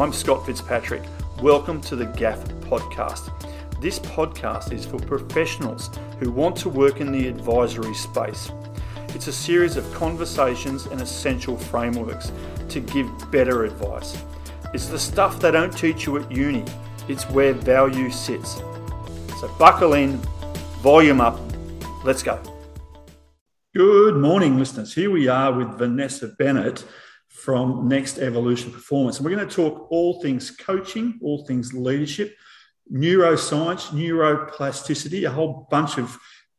I'm Scott Fitzpatrick. Welcome to the GAF podcast. This podcast is for professionals who want to work in the advisory space. It's a series of conversations and essential frameworks to give better advice. It's the stuff they don't teach you at uni, it's where value sits. So buckle in, volume up, let's go. Good morning, listeners. Here we are with Vanessa Bennett from Next Evolution Performance. And we're going to talk all things coaching, all things leadership, neuroscience, neuroplasticity, a whole bunch of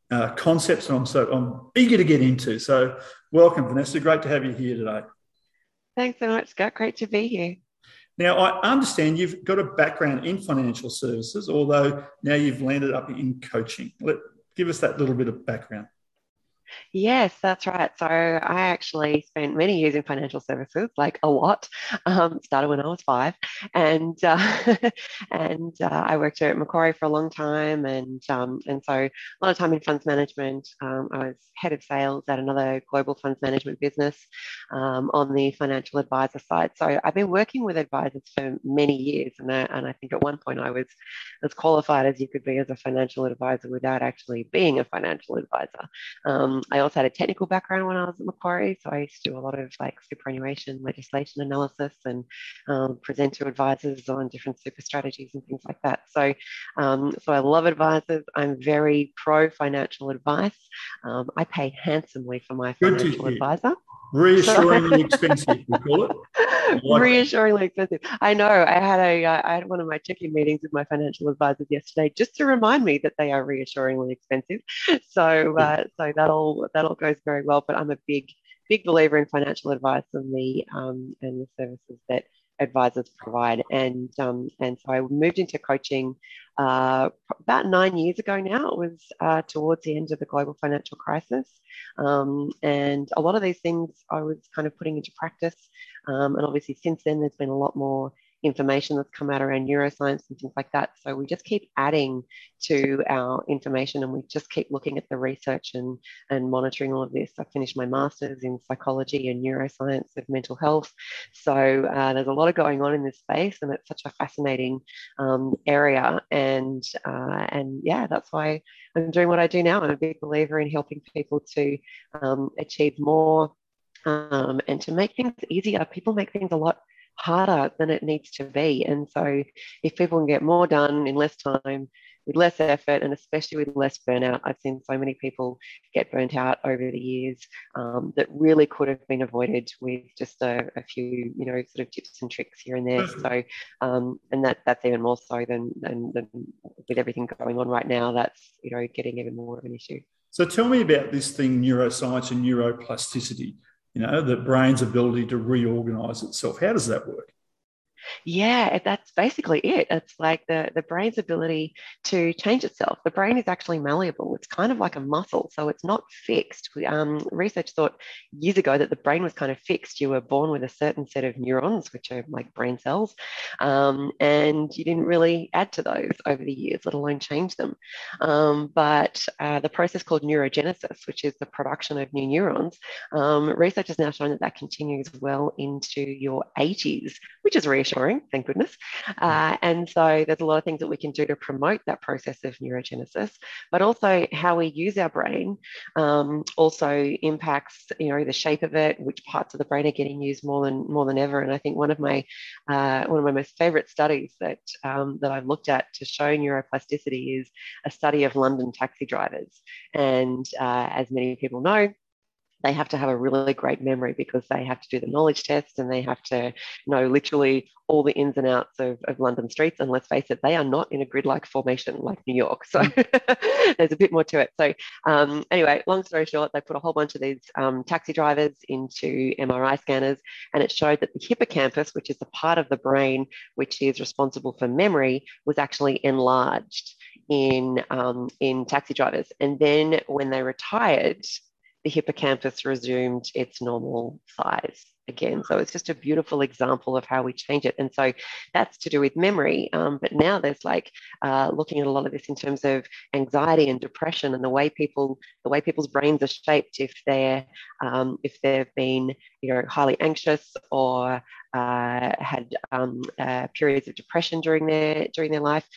uh, concepts that I'm so I'm eager to get into. So, welcome, Vanessa. Great to have you here today. Thanks so much, Scott. Great to be here. Now, I understand you've got a background in financial services, although now you've landed up in coaching. Let, give us that little bit of background. Yes, that's right. So I actually spent many years in financial services, like a lot. Um, started when I was five, and uh, and uh, I worked at Macquarie for a long time, and um, and so a lot of time in funds management. Um, I was head of sales at another global funds management business um, on the financial advisor side. So I've been working with advisors for many years, and I, and I think at one point I was as qualified as you could be as a financial advisor without actually being a financial advisor. Um, I also had a technical background when I was at Macquarie, so I used to do a lot of like superannuation legislation analysis and um, present to advisors on different super strategies and things like that. So, um, so I love advisors. I'm very pro financial advice. Um, I pay handsomely for my financial advisor. Reassuringly expensive, we call it. Like reassuringly expensive. I know. I had a uh, I had one of my check-in meetings with my financial advisors yesterday just to remind me that they are reassuringly expensive. So uh, so that all that all goes very well. But I'm a big big believer in financial advice and the um, and the services that advisors provide. And um, and so I moved into coaching uh, about nine years ago now. It was uh, towards the end of the global financial crisis, um, and a lot of these things I was kind of putting into practice. Um, and obviously, since then, there's been a lot more information that's come out around neuroscience and things like that. So we just keep adding to our information and we just keep looking at the research and, and monitoring all of this. I finished my master's in psychology and neuroscience of mental health. So uh, there's a lot of going on in this space and it's such a fascinating um, area. And, uh, and yeah, that's why I'm doing what I do now. I'm a big believer in helping people to um, achieve more um, and to make things easier. People make things a lot harder than it needs to be. And so, if people can get more done in less time, with less effort, and especially with less burnout, I've seen so many people get burnt out over the years um, that really could have been avoided with just a, a, few, you know, sort of tips and tricks here and there. So, um, and that that's even more so than, than, than with everything going on right now. That's you know getting even more of an issue. So, tell me about this thing, neuroscience and neuroplasticity you know, the brain's ability to reorganize itself. How does that work? Yeah, that's basically it. It's like the, the brain's ability to change itself. The brain is actually malleable. It's kind of like a muscle, so it's not fixed. Um, research thought years ago that the brain was kind of fixed. You were born with a certain set of neurons, which are like brain cells, um, and you didn't really add to those over the years, let alone change them. Um, but uh, the process called neurogenesis, which is the production of new neurons, um, research has now shown that that continues well into your 80s, which is reassuring thank goodness. Uh, and so there's a lot of things that we can do to promote that process of neurogenesis, but also how we use our brain um, also impacts, you know, the shape of it, which parts of the brain are getting used more than more than ever. And I think one of my uh, one of my most favourite studies that um, that I've looked at to show neuroplasticity is a study of London taxi drivers. And uh, as many people know, they have to have a really great memory because they have to do the knowledge test and they have to know literally all the ins and outs of, of London streets. And let's face it, they are not in a grid like formation like New York. So mm. there's a bit more to it. So, um, anyway, long story short, they put a whole bunch of these um, taxi drivers into MRI scanners and it showed that the hippocampus, which is the part of the brain which is responsible for memory, was actually enlarged in, um, in taxi drivers. And then when they retired, the hippocampus resumed its normal size again. So it's just a beautiful example of how we change it. And so that's to do with memory. Um, but now there's like uh, looking at a lot of this in terms of anxiety and depression and the way people, the way people's brains are shaped if they're, um, if they've been, you know, highly anxious or uh, had um, uh, periods of depression during their during their life,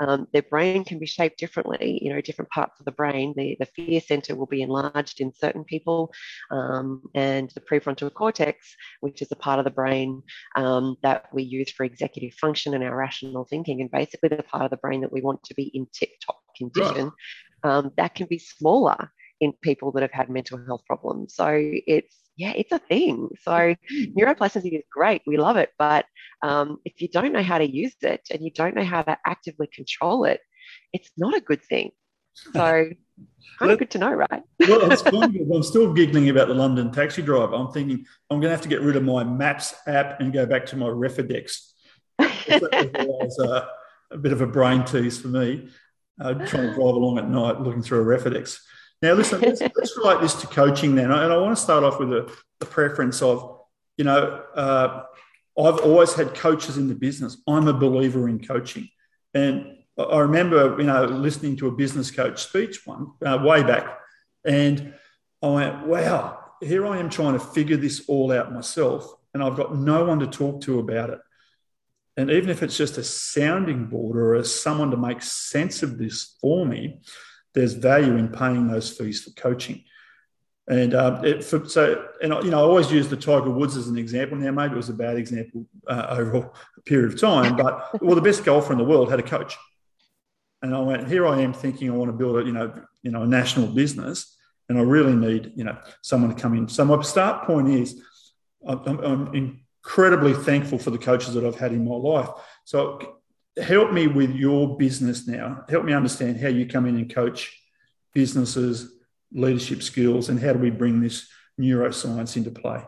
um, their brain can be shaped differently. You know, different parts of the brain. The, the fear center will be enlarged in certain people, um, and the prefrontal cortex, which is a part of the brain um, that we use for executive function and our rational thinking, and basically the part of the brain that we want to be in tip-top condition, right. um, that can be smaller in people that have had mental health problems. So it's yeah, it's a thing. So neuroplasticity is great. We love it. But um, if you don't know how to use it and you don't know how to actively control it, it's not a good thing. So kind of good to know, right? well, it's I'm still giggling about the London taxi driver. I'm thinking I'm going to have to get rid of my Maps app and go back to my Refidex. that was uh, a bit of a brain tease for me, uh, trying to drive along at night looking through a Refidex. Now, listen, let's, let's, relate this to coaching then. And I want to start off with a, a preference of, you know, uh, I've always had coaches in the business. I'm a believer in coaching. And I remember, you know, listening to a business coach speech one uh, way back. And I went, wow, here I am trying to figure this all out myself. And I've got no one to talk to about it. And even if it's just a sounding board or a, someone to make sense of this for me, there's value in paying those fees for coaching. And um, it, for, so, and you know, I always use the Tiger Woods as an example. Now, maybe it was a bad example uh, over a period of time, but well, the best golfer in the world had a coach. And I went, here I am thinking I want to build a, you know, you know, a national business, and I really need, you know, someone to come in. So my start point is, I'm, I'm incredibly thankful for the coaches that I've had in my life. So help me with your business now. Help me understand how you come in and coach businesses, leadership skills, and how do we bring this neuroscience into play?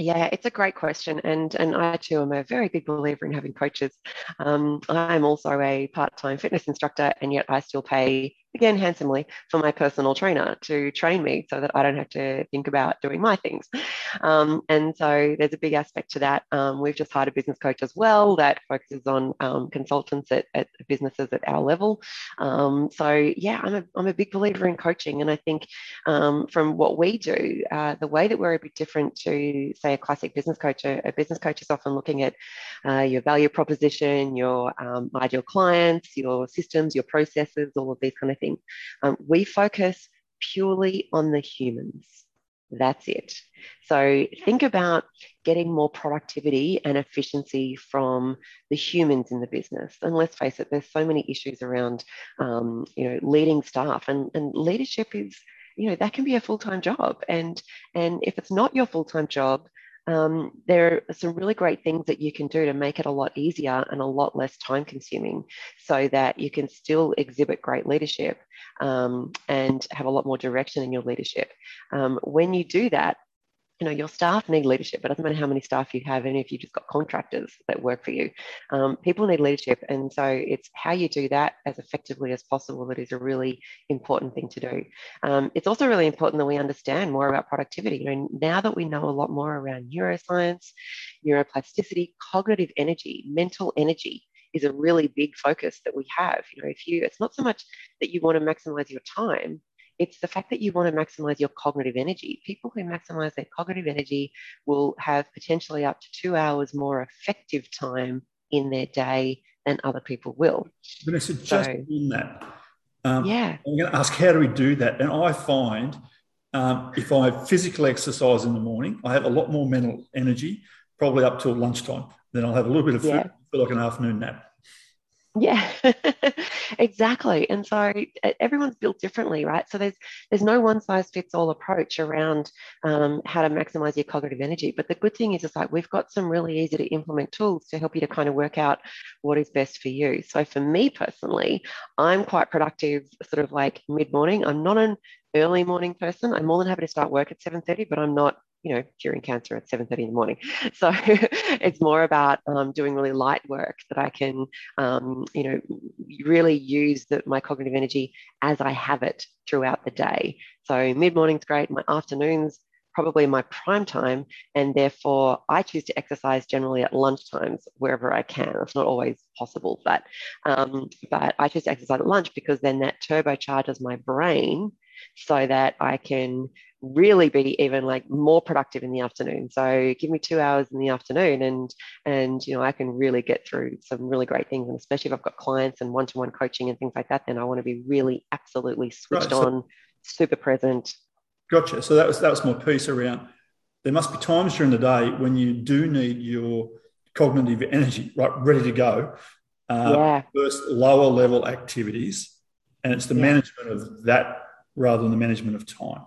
Yeah, it's a great question, and and I too am a very big believer in having coaches. Um, I'm also a part-time fitness instructor, and yet I still pay again handsomely for my personal trainer to train me so that I don't have to think about doing my things. Um, and so there's a big aspect to that. Um, we've just hired a business coach as well that focuses on um, consultants at, at, businesses at our level. Um, so yeah, I'm a, I'm a big believer in coaching. And I think um, from what we do, uh, the way that we're a bit different to say a classic business coach, a, business coach is often looking at uh, your value proposition, your um, ideal clients, your systems, your processes, all of these kind of Um, we focus purely on the humans. That's it. So think about getting more productivity and efficiency from the humans in the business. And let's face it, there's so many issues around, um, you know, leading staff, and, and leadership is, you know, that can be a full-time job. And and if it's not your full-time job, um, there are some really great things that you can do to make it a lot easier and a lot less time consuming so that you can still exhibit great leadership um, and have a lot more direction in your leadership. Um, when you do that, you know your staff need leadership it doesn't matter how many staff you have and if you've just got contractors that work for you. Um, people need leadership and so it's how you do that as effectively as possible that is a really important thing to do. Um, it's also really important that we understand more about productivity. You know now that we know a lot more around neuroscience neuroplasticity cognitive energy mental energy is a really big focus that we have. You know if you it's not so much that you want to maximize your time it's the fact that you want to maximize your cognitive energy. People who maximize their cognitive energy will have potentially up to two hours more effective time in their day than other people will. Vanessa, just so, in that, um, yeah, I'm going to ask how do we do that? And I find um, if I physically exercise in the morning, I have a lot more mental energy, probably up till lunchtime. Then I'll have a little bit of food, yeah. like an afternoon nap. Yeah, exactly. And so everyone's built differently, right? So there's there's no one size fits all approach around um, how to maximize your cognitive energy. But the good thing is, is like we've got some really easy to implement tools to help you to kind of work out what is best for you. So for me personally, I'm quite productive, sort of like mid morning. I'm not an early morning person. I'm more than happy to start work at 7:30, but I'm not you know, curing cancer at 7.30 in the morning. So it's more about um, doing really light work that I can, um, you know, really use the, my cognitive energy as I have it throughout the day. So mid-morning's great. My afternoons, probably my prime time. And therefore I choose to exercise generally at lunch times wherever I can. It's not always possible, but, um, but I choose to exercise at lunch because then that turbocharges my brain so that I can really be even like more productive in the afternoon. So give me two hours in the afternoon and and you know I can really get through some really great things. And especially if I've got clients and one-to-one coaching and things like that, then I want to be really absolutely switched right, so, on, super present. Gotcha. So that was that was my piece around there must be times during the day when you do need your cognitive energy right ready to go uh, yeah. first lower level activities and it's the yeah. management of that rather than the management of time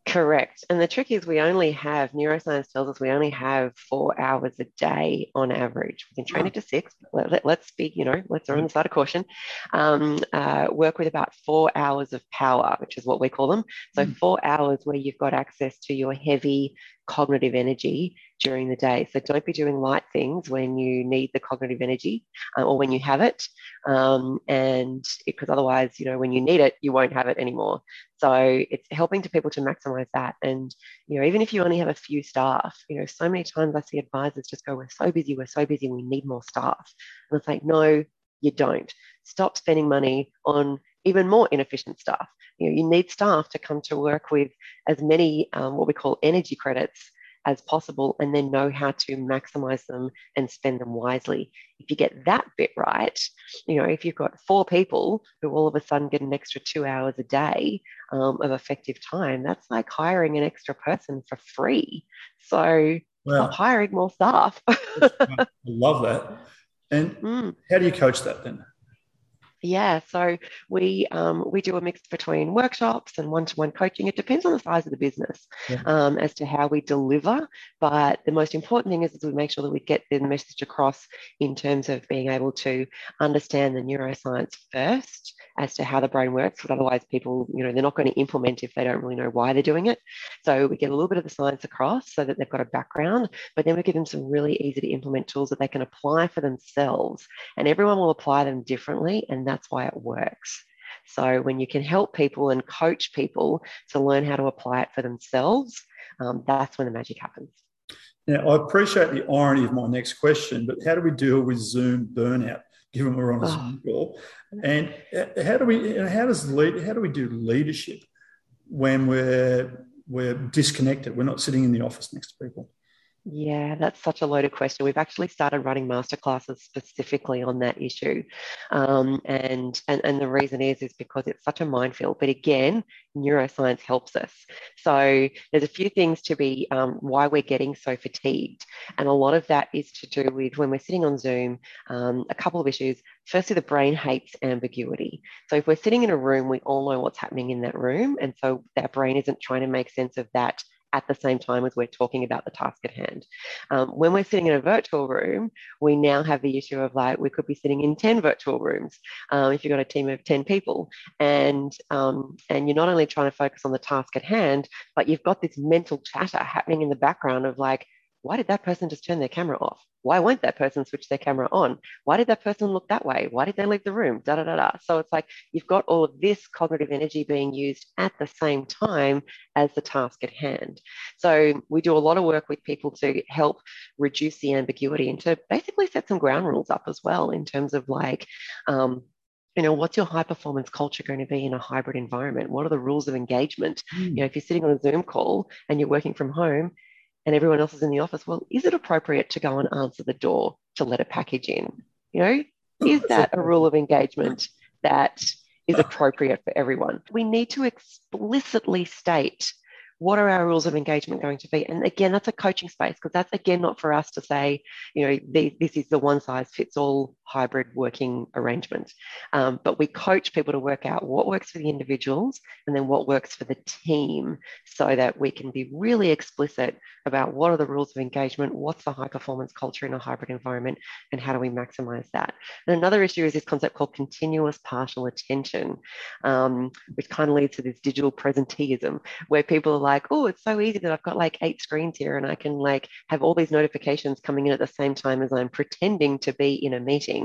Correct. And the trick is we only have, neuroscience tells us we only have four hours a day on average. We can train it to six. Let, us let, be, you know, let's err on the side of caution. Um, uh, work with about four hours of power, which is what we call them. So, mm. four hours where you've got access to your heavy cognitive energy during the day. So don't be doing light things when you need the cognitive energy uh, or when you have it. Um, and because otherwise, you know, when you need it, you won't have it anymore. So it's helping to people to maximize that. And, you know, even if you only have a few staff, you know, so many times I see advisors just go, we're so busy, we're so busy, we need more staff. And it's like, no, you don't. Stop spending money on even more inefficient staff. You know, you need staff to come to work with as many um, what we call energy credits as possible and then know how to maximize them and spend them wisely. If you get that bit right, you know, if you've got four people who all of a sudden get an extra two hours a day um, of effective time, that's like hiring an extra person for free. So wow. stop hiring more staff. I love that. And mm. how do you coach that then? Yeah, so we um, we do a mix between workshops and one-to-one coaching. It depends on the size of the business yeah. um, as to how we deliver. But the most important thing is, is we make sure that we get the message across in terms of being able to understand the neuroscience first as to how the brain works. But otherwise, people, you know, they're not going to implement if they don't really know why they're doing it. So we get a little bit of the science across so that they've got a background, but then we give them some really easy to implement tools that they can apply for themselves. And everyone will apply them differently, and that's why it works. So when you can help people and coach people to learn how to apply it for themselves, um, that's when the magic happens. Now, I appreciate the irony of my next question, but how do we deal with Zoom burnout? Given we're on a oh. Call, and uh, how do we? And How does lead? How do we do leadership when we're we're disconnected? We're not sitting in the office next to people. Yeah, that's such a loaded question. We've actually started running masterclasses specifically on that issue. Um, and, and, and the reason is, is because it's such a minefield. But again, neuroscience helps us. So there's a few things to be um, why we're getting so fatigued. And a lot of that is to do with when we're sitting on Zoom, um, a couple of issues. Firstly, the brain hates ambiguity. So if we're sitting in a room, we all know what's happening in that room. And so our brain isn't trying to make sense of that at the same time as we're talking about the task at hand. Um, when we're sitting in a virtual room, we now have the issue of like we could be sitting in 10 virtual rooms um, if you've got a team of 10 people. And, um, and you're not only trying to focus on the task at hand, but you've got this mental chatter happening in the background of like, why did that person just turn their camera off? Why won't that person switch their camera on? Why did that person look that way? Why did they leave the room? Da da da da. So it's like you've got all of this cognitive energy being used at the same time as the task at hand. So we do a lot of work with people to help reduce the ambiguity and to basically set some ground rules up as well in terms of like, um, you know what's your high performance culture going to be in a hybrid environment what are the rules of engagement mm. you know if you're sitting on a zoom call and you're working from home and everyone else is in the office, well, is it appropriate to go and answer the door to let a package in? You know, is that a rule of engagement that is appropriate for everyone? We need to explicitly state what are our rules of engagement going to be? And again, that's a coaching space because that's again not for us to say, you know, this is the one size fits all hybrid working arrangement. Um, but we coach people to work out what works for the individuals and then what works for the team so that we can be really explicit about what are the rules of engagement, what's the high performance culture in a hybrid environment, and how do we maximize that. And another issue is this concept called continuous partial attention, um, which kind of leads to this digital presenteeism where people are like, oh, it's so easy that I've got like eight screens here and I can like have all these notifications coming in at the same time as I'm pretending to be in a meeting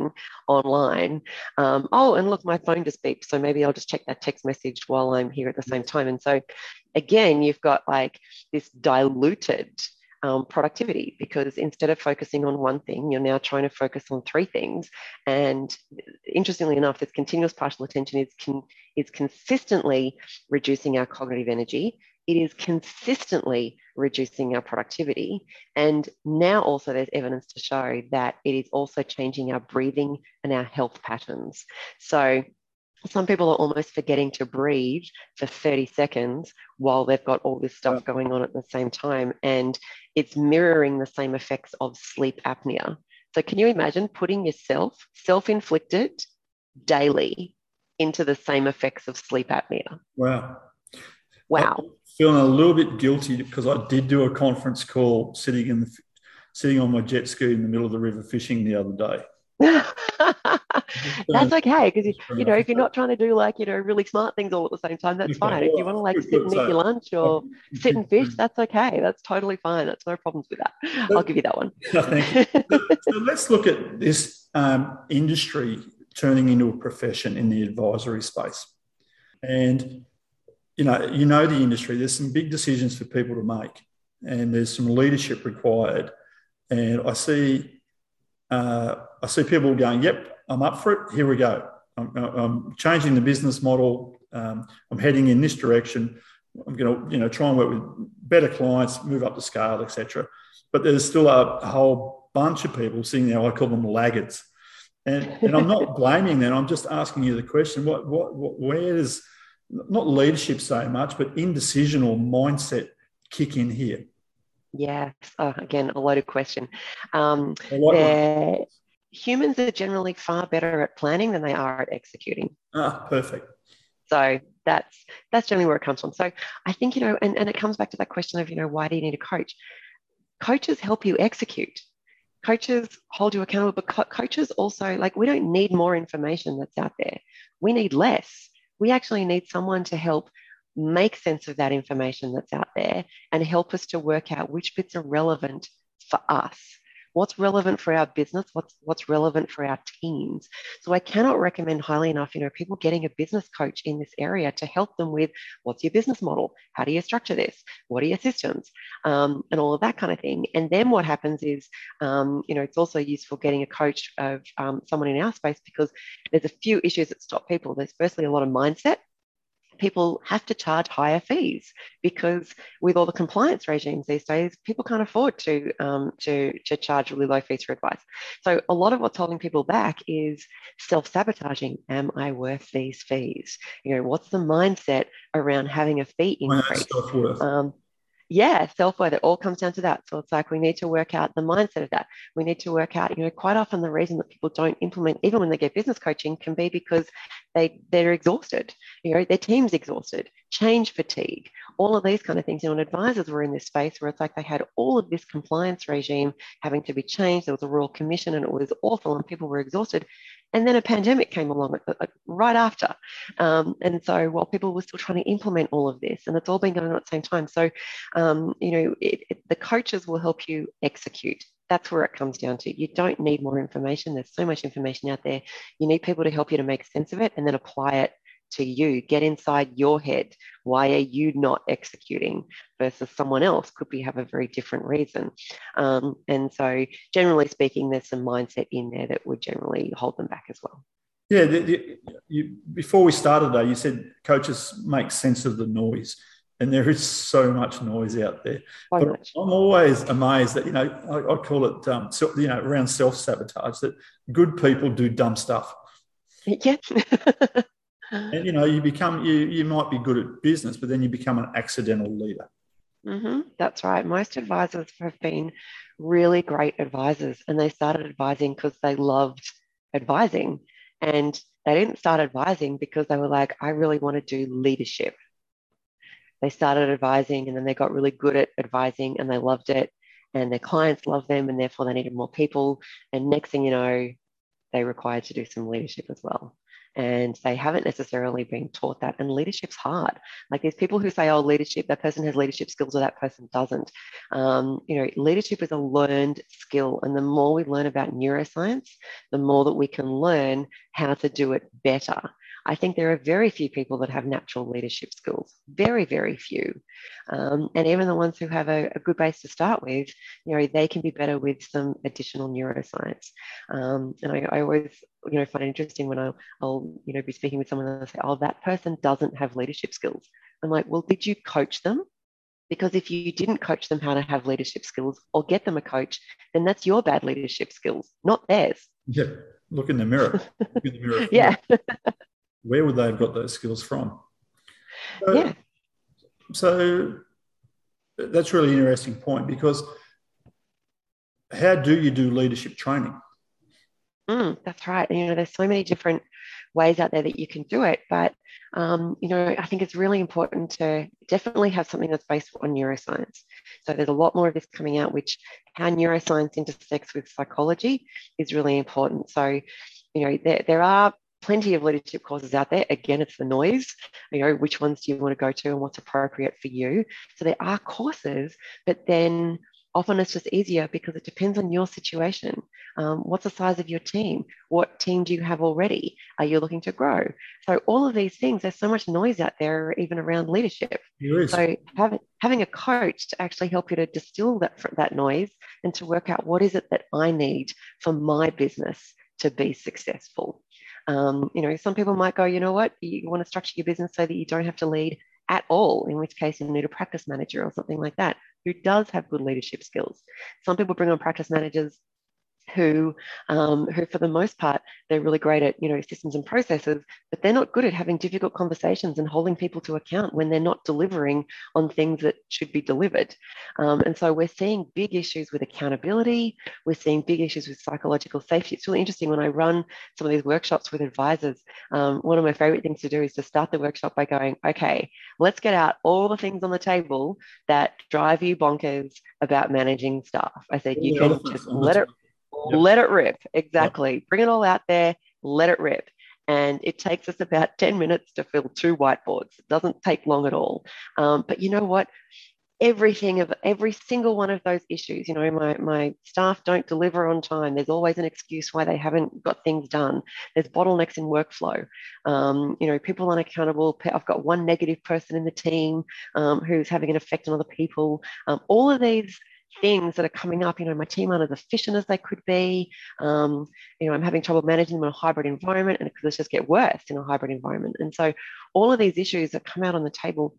online. Um, oh, and look, my phone just beeped. So maybe I'll just check that text message while I'm here at the same time. And so again, you've got like this diluted um, productivity because instead of focusing on one thing, you're now trying to focus on three things. And interestingly enough, this continuous partial attention is, con- is consistently reducing our cognitive energy it is consistently reducing our productivity. And now also there's evidence to show that it is also changing our breathing and our health patterns. So some people are almost forgetting to breathe for 30 seconds while they've got all this stuff going on at the same time. And it's mirroring the same effects of sleep apnea. So, can you imagine putting yourself, self inflicted, daily into the same effects of sleep apnea? Wow. Wow. I'm feeling a little bit guilty because I did do a conference call sitting in the sitting on my jet ski in the middle of the river fishing the other day. that's okay because you, you, know if you're not trying to do like you know really smart things all at the same time that's fine. If you want to like sit and eat your lunch or sit and fish that's okay. That's totally fine. That's no problems with that. I'll give you that one. So let's look at this um, industry turning into a profession in the advisory space. And you know you know the industry there's some big decisions for people to make and there's some leadership required and i see uh, I see people going, "Yep, I'm up for it. Here we go. I'm, I'm changing the business model. Um, I'm heading in this direction. I'm going to, you know, try and work with better clients, move up the scale, etc." But there's still a, a, whole bunch of people sitting there. I call them laggards, and, and I'm not blaming them. I'm just asking you the question: What, what, what where does not leadership so much, but indecision or mindset kick in here? Yes. Oh, again, a loaded question. Um, humans are generally far better at planning than they are at executing. Ah, perfect. So that's that's generally where it comes from. So I think you know, and, and it comes back to that question of you know, why do you need a coach? Coaches help you execute. Coaches hold you accountable, but co- coaches also like we don't need more information that's out there. We need less. We actually need someone to help make sense of that information that's out there and help us to work out which bits are relevant for us what's relevant for our business what's what's relevant for our teams. So i cannot recommend highly enough you know people getting a business coach in this area to help them with what's your business model? How do you structure this? What are your systems? Um, and all of that kind of thing. And then what happens is um, you know it's also useful getting a coach of um, someone in our space because there's a few issues that stop people. There's firstly a lot of mindset people have to charge higher fees because with all the compliance regimes these days, people can't afford to, um, to, to charge really low fees for advice. So a lot of what's holding people back is self-sabotaging. Am I worth these fees? You know, what's the mindset around having a fee increase? Um, yeah, self worth, it all comes down to that. So it's like we need to work out the mindset of that. We need to work out, you know, quite often the reason that people don't implement, even when they get business coaching, can be because they, they're exhausted, you know, their team's exhausted, change fatigue, all of these kind of things. You know, and advisors were in this space where it's like they had all of this compliance regime having to be changed. There was a royal commission and it was awful and people were exhausted. And then a pandemic came along right after. Um, and so while people were still trying to implement all of this, and it's all been going on at the same time. So, um, you know, it, it, the coaches will help you execute. That's where it comes down to. You don't need more information. There's so much information out there. You need people to help you to make sense of it and then apply it to you, get inside your head. Why are you not executing versus someone else? Could be have a very different reason. Um, and so, generally speaking, there's some mindset in there that would generally hold them back as well. Yeah, the, the, you, before we started though, you said coaches make sense of the noise, and there is so much noise out there. So. I'm always amazed that you know I, I call it um, so, you know around self sabotage that good people do dumb stuff. Yeah. and you know you become you you might be good at business but then you become an accidental leader. Mm-hmm. that's right. Most advisors have been really great advisors and they started advising because they loved advising. And they didn't start advising because they were like i really want to do leadership. They started advising and then they got really good at advising and they loved it and their clients loved them and therefore they needed more people. And next thing you know they require to do some leadership as well and they haven't necessarily been taught that. And leadership's hard. Like there's people who say, oh, leadership, that person has leadership skills or that person doesn't. Um, you know, leadership is a learned skill. And the more we learn about neuroscience, the more that we can learn how to do it better. I think there are very few people that have natural leadership skills, very, very few. Um, and even the ones who have a, a, good base to start with, you know, they can be better with some additional neuroscience. Um, and I, I, always, you know, find it interesting when I'll, I'll, you know, be speaking with someone and they say, oh, that person doesn't have leadership skills. I'm like, well, did you coach them? Because if you didn't coach them how to have leadership skills or get them a coach, then that's your bad leadership skills, not theirs. Yeah. Look in the mirror. Look in the mirror. yeah. Where would they have got those skills from? So, yeah. So that's really an interesting point because how do you do leadership training? Mm, that's right. You know, there's so many different ways out there that you can do it. But, um, you know, I think it's really important to definitely have something that's based on neuroscience. So there's a lot more of this coming out, which how neuroscience intersects with psychology is really important. So, you know, there, there are plenty of leadership courses out there. Again, it's the noise. You know, which ones do you want to go to and what's appropriate for you? So there are courses, but then often it's just easier because it depends on your situation. Um, what's the size of your team? What team do you have already? Are you looking to grow? So all of these things, there's so much noise out there, even around leadership. So having having a coach to actually help you to distill that that noise and to work out what is it that I need for my business to be successful. Um, you know, some people might go, you know what, you want to structure your business so that you don't have to lead at all, in which case you need a practice manager or something like that who does have good leadership skills. Some people bring on practice managers who, um, who for the most part, they're really great at, you know, systems and processes, but they're not good at having difficult conversations and holding people to account when they're not delivering on things that should be delivered. Um, and so we're seeing big issues with accountability. We're seeing big issues with psychological safety. It's really interesting when I run some of these workshops with advisors. Um, one of my favorite things to do is to start the workshop by going, okay, let's get out all the things on the table that drive you bonkers about managing staff. I said, you can just let it Yep. Let it rip. Exactly. Yep. Bring it all out there, let it rip. And it takes us about 10 minutes to fill two whiteboards. It doesn't take long at all. Um, but you know what? Everything of every single one of those issues, you know, my, my staff don't deliver on time. There's always an excuse why they haven't got things done. There's bottlenecks in workflow. Um, you know, people aren't. I've got one negative person in the team um, who's having an effect on other people. Um, all of these things that are coming up. You know, my team aren't as efficient as they could be. Um, you know, I'm having trouble managing them in a hybrid environment, and because just get worse in a hybrid environment. And so, all of these issues that come out on the table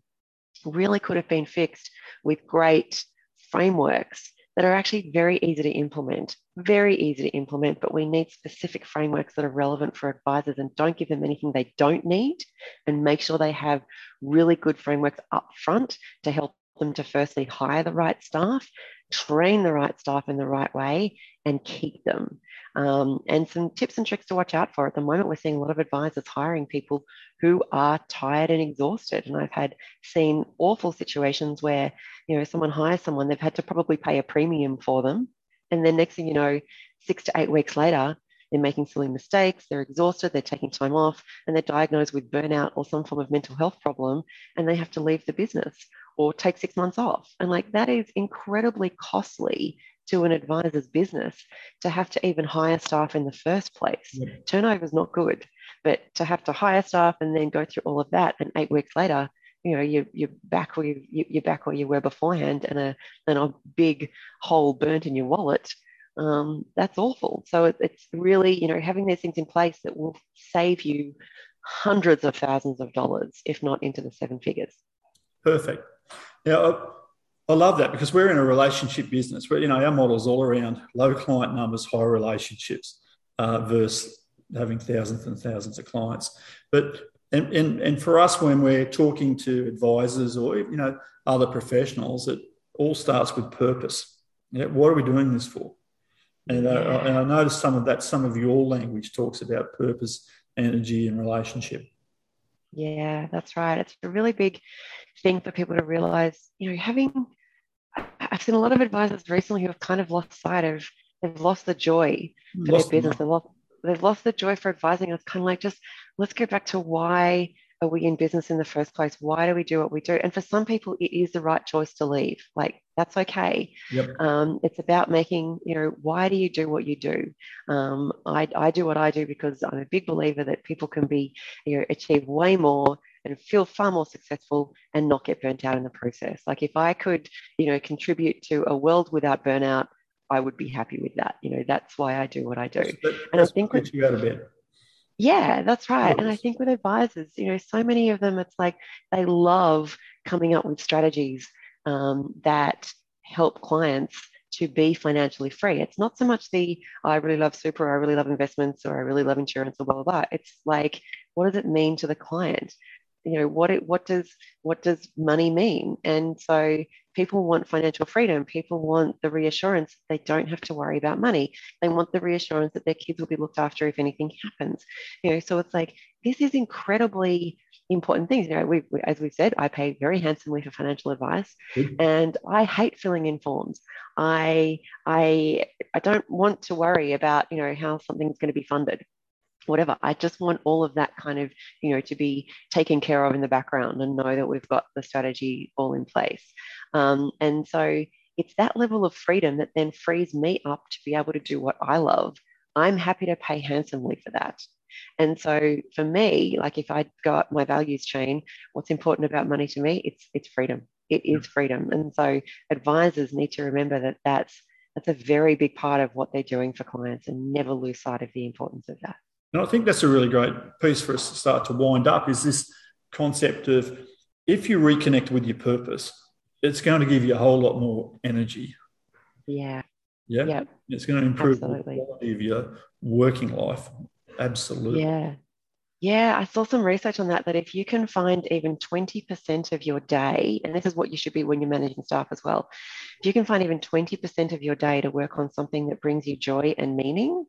really could have been fixed with great frameworks that are actually very easy to implement, very easy to implement, but we need specific frameworks that are relevant for advisors and don't give them anything they don't need and make sure they have really good frameworks up front to help them to firstly hire the right staff train the right staff in the right way and keep them. Um, and some tips and tricks to watch out for. At the moment, we're seeing a lot of advisors hiring people who are tired and exhausted. And I've had seen awful situations where, you know, someone hires someone, they've had to probably pay a premium for them. And then next thing you know, six to eight weeks later, they're making silly mistakes, they're exhausted, they're taking time off, and they're diagnosed with burnout or some form of mental health problem, and they have to leave the business or take six months off. And like that is incredibly costly to an advisor's business to have to even hire staff in the first place. Yeah. Turnover is not good, but to have to hire staff and then go through all of that, and eight weeks later, you know, you, you're back where you, you're back where you were beforehand, and a and a big hole burnt in your wallet. Um, that's awful. So it, it's really, you know, having these things in place that will save you hundreds of thousands of dollars, if not into the seven figures. Perfect. Now, I love that because we're in a relationship business. But you know, our model is all around low client numbers, high relationships, uh, versus having thousands and thousands of clients. But and, and and for us, when we're talking to advisors or you know other professionals, it all starts with purpose. Yeah, what are we doing this for? And, uh, and I noticed some of that. Some of your language talks about purpose, energy, and relationship. Yeah, that's right. It's a really big thing for people to realize, you know, having, I've seen a lot of advisors recently who have kind of lost sight of, they've lost the joy for lost their business. They've lost, they've lost the joy for advising. It's kind of like, just let's go back to why are we in business in the first place? Why do we do what we do? And for some people, it is the right choice to leave. Like that's okay. Yep. Um, it's about making, you know, why do you do what you do? Um, I, I do what I do because I'm a big believer that people can be, you know, achieve way more and feel far more successful and not get burnt out in the process. Like if I could, you know, contribute to a world without burnout, I would be happy with that. You know, that's why I do what I do. and I think that you out of bed. Yeah, that's right. And I think with advisors, you know, so many of them, it's like they love coming up with strategies um, that help clients to be financially free. It's not so much the I really love super, I really love investments, or I really love insurance, or blah blah blah. It's like, what does it mean to the client? You know, what it what does what does money mean? And so people want financial freedom. People want the reassurance they don't have to worry about money. They want the reassurance that their kids will be looked after if anything happens. You know, so it's like this is incredibly important things. You know, we, we, as we've said, I pay very handsomely for financial advice, mm-hmm. and I hate filling in forms. I I I don't want to worry about you know how something's going to be funded, whatever. I just want all of that kind of you know to be taken care of in the background and know that we've got the strategy all in place. Um, and so it's that level of freedom that then frees me up to be able to do what I love. I'm happy to pay handsomely for that. And so for me, like if I go up my values chain, what's important about money to me, it's it's freedom. It is freedom. And so advisors need to remember that that's that's a very big part of what they're doing for clients and never lose sight of the importance of that. And I think that's a really great piece for us to start to wind up is this concept of if you reconnect with your purpose, it's going to give you a whole lot more energy. Yeah. Yeah. Yep. It's going to improve Absolutely. the quality of your working life Absolutely. Yeah. Yeah, I saw some research on that that if you can find even 20% of your day, and this is what you should be when you're managing staff as well, if you can find even 20% of your day to work on something that brings you joy and meaning,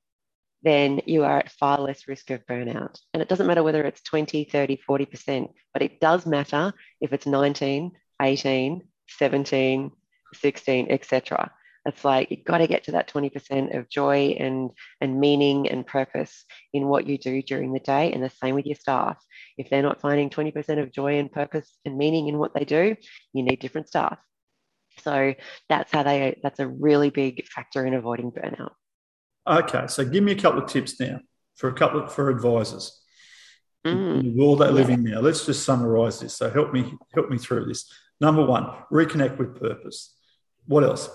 then you are at far less risk of burnout. And it doesn't matter whether it's 20, 30, 40%, but it does matter if it's 19, 18, 17, 16, etc. It's like you've got to get to that 20% of joy and, and meaning and purpose in what you do during the day. And the same with your staff. If they're not finding 20% of joy and purpose and meaning in what they do, you need different staff. So that's how they, that's a really big factor in avoiding burnout. Okay. So give me a couple of tips now for a couple of, for advisors. Mm, all that living now. Let's just summarize this. So help me help me through this. Number one, reconnect with purpose what else?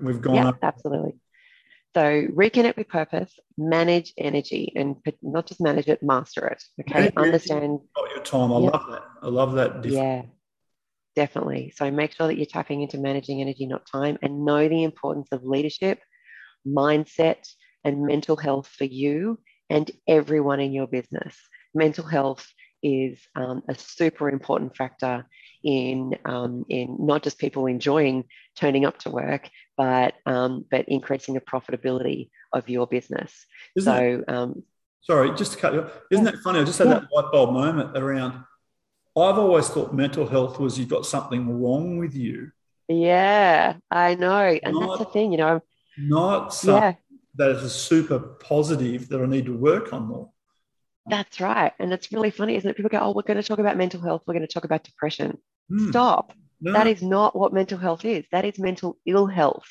We've gone yeah, up. Absolutely. So reconnect with purpose, manage energy, and not just manage it, master it. Okay, manage understand. Not your time. I love that. I love that. Yeah, definitely. So make sure that you're tapping into managing energy, not time, and know the importance of leadership, mindset, and mental health for you and everyone in your business. Mental health is um, a super important factor in um, in not just people enjoying turning up to work, but um, but increasing the profitability of your business. Isn't so, um, sorry, just to cut you off. Isn't yeah. that funny? I just had yeah. that light bulb moment around. I've always thought mental health was you've got something wrong with you. Yeah, I know, and not, that's the thing, you know. Not something yeah. That is super positive that I need to work on more. That's right. And it's really funny, isn't it? People go, oh, we're going to talk about mental health. We're going to talk about depression. Mm. Stop. No. That is not what mental health is. That is mental ill health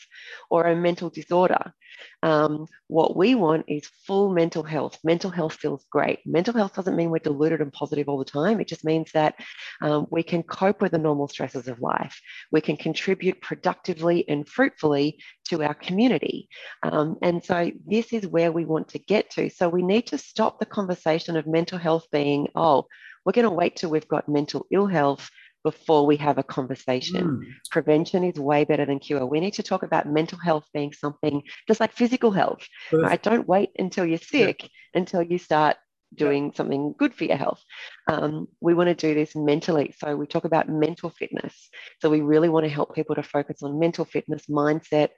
or a mental disorder. Um, what we want is full mental health. Mental health feels great. Mental health doesn't mean we're deluded and positive all the time. It just means that um, we can cope with the normal stresses of life. We can contribute productively and fruitfully to our community. Um, and so this is where we want to get to. So we need to stop the conversation of mental health being, oh, we're going to wait till we've got mental ill health before we have a conversation. Mm. Prevention is way better than cure. We need to talk about mental health being something just like physical health. Right? Don't wait until you're sick yeah. until you start doing yeah. something good for your health. Um, we want to do this mentally. So we talk about mental fitness. So we really want to help people to focus on mental fitness, mindset,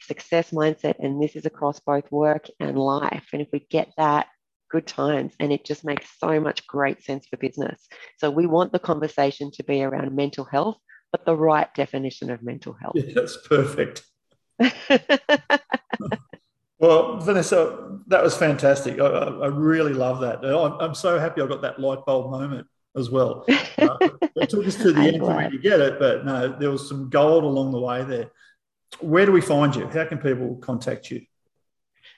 success mindset. And this is across both work and life. And if we get that good times and it just makes so much great sense for business. So we want the conversation to be around mental health, but the right definition of mental health. Yeah, that's perfect. well, Vanessa, that was fantastic. I, I really love that. I'm I'm, so happy I got that light bulb moment as well. Uh, it took us to the end for me to get it, but no, there was some gold along the way there. Where do we find you? How can people contact you?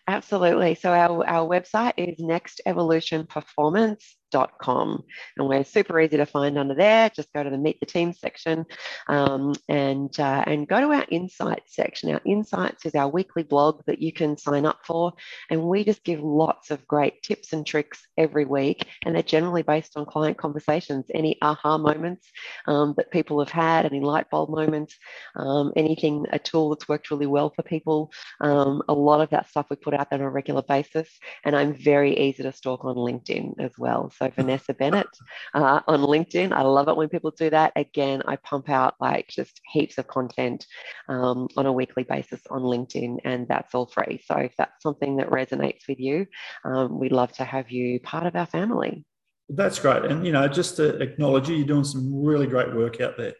Absolutely. So our, our website is nextevolutionperformance.com insights.com. And we're super easy to find under there. Just go to the Meet the Team section um, and, uh, and go to our Insights section. Our Insights is our weekly blog that you can sign up for. And we just give lots of great tips and tricks every week. And they're generally based on client conversations, any aha moments um, that people have had, any light bulb moments, um, anything, a tool that's worked really well for people. Um, a lot of that stuff we put out there on a regular basis. And I'm very easy to stalk on LinkedIn as well. So Vanessa Bennett uh, on LinkedIn. I love it when people do that. Again, I pump out like just heaps of content um, on a weekly basis on LinkedIn, and that's all free. So if that's something that resonates with you, um, we'd love to have you part of our family. That's great. And, you know, just to acknowledge you, you're doing some really great work out there.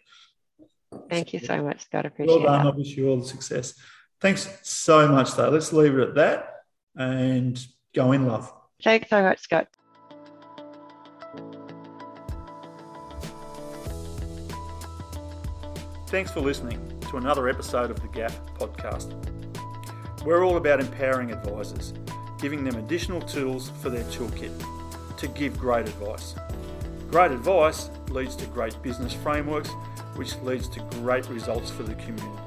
Thank you so much, Scott. Appreciate well done. That. I wish you all the success. Thanks so much, though. Let's leave it at that and go in love. Thanks so much, Scott. Thanks for listening to another episode of the GAF podcast. We're all about empowering advisors, giving them additional tools for their toolkit to give great advice. Great advice leads to great business frameworks, which leads to great results for the community.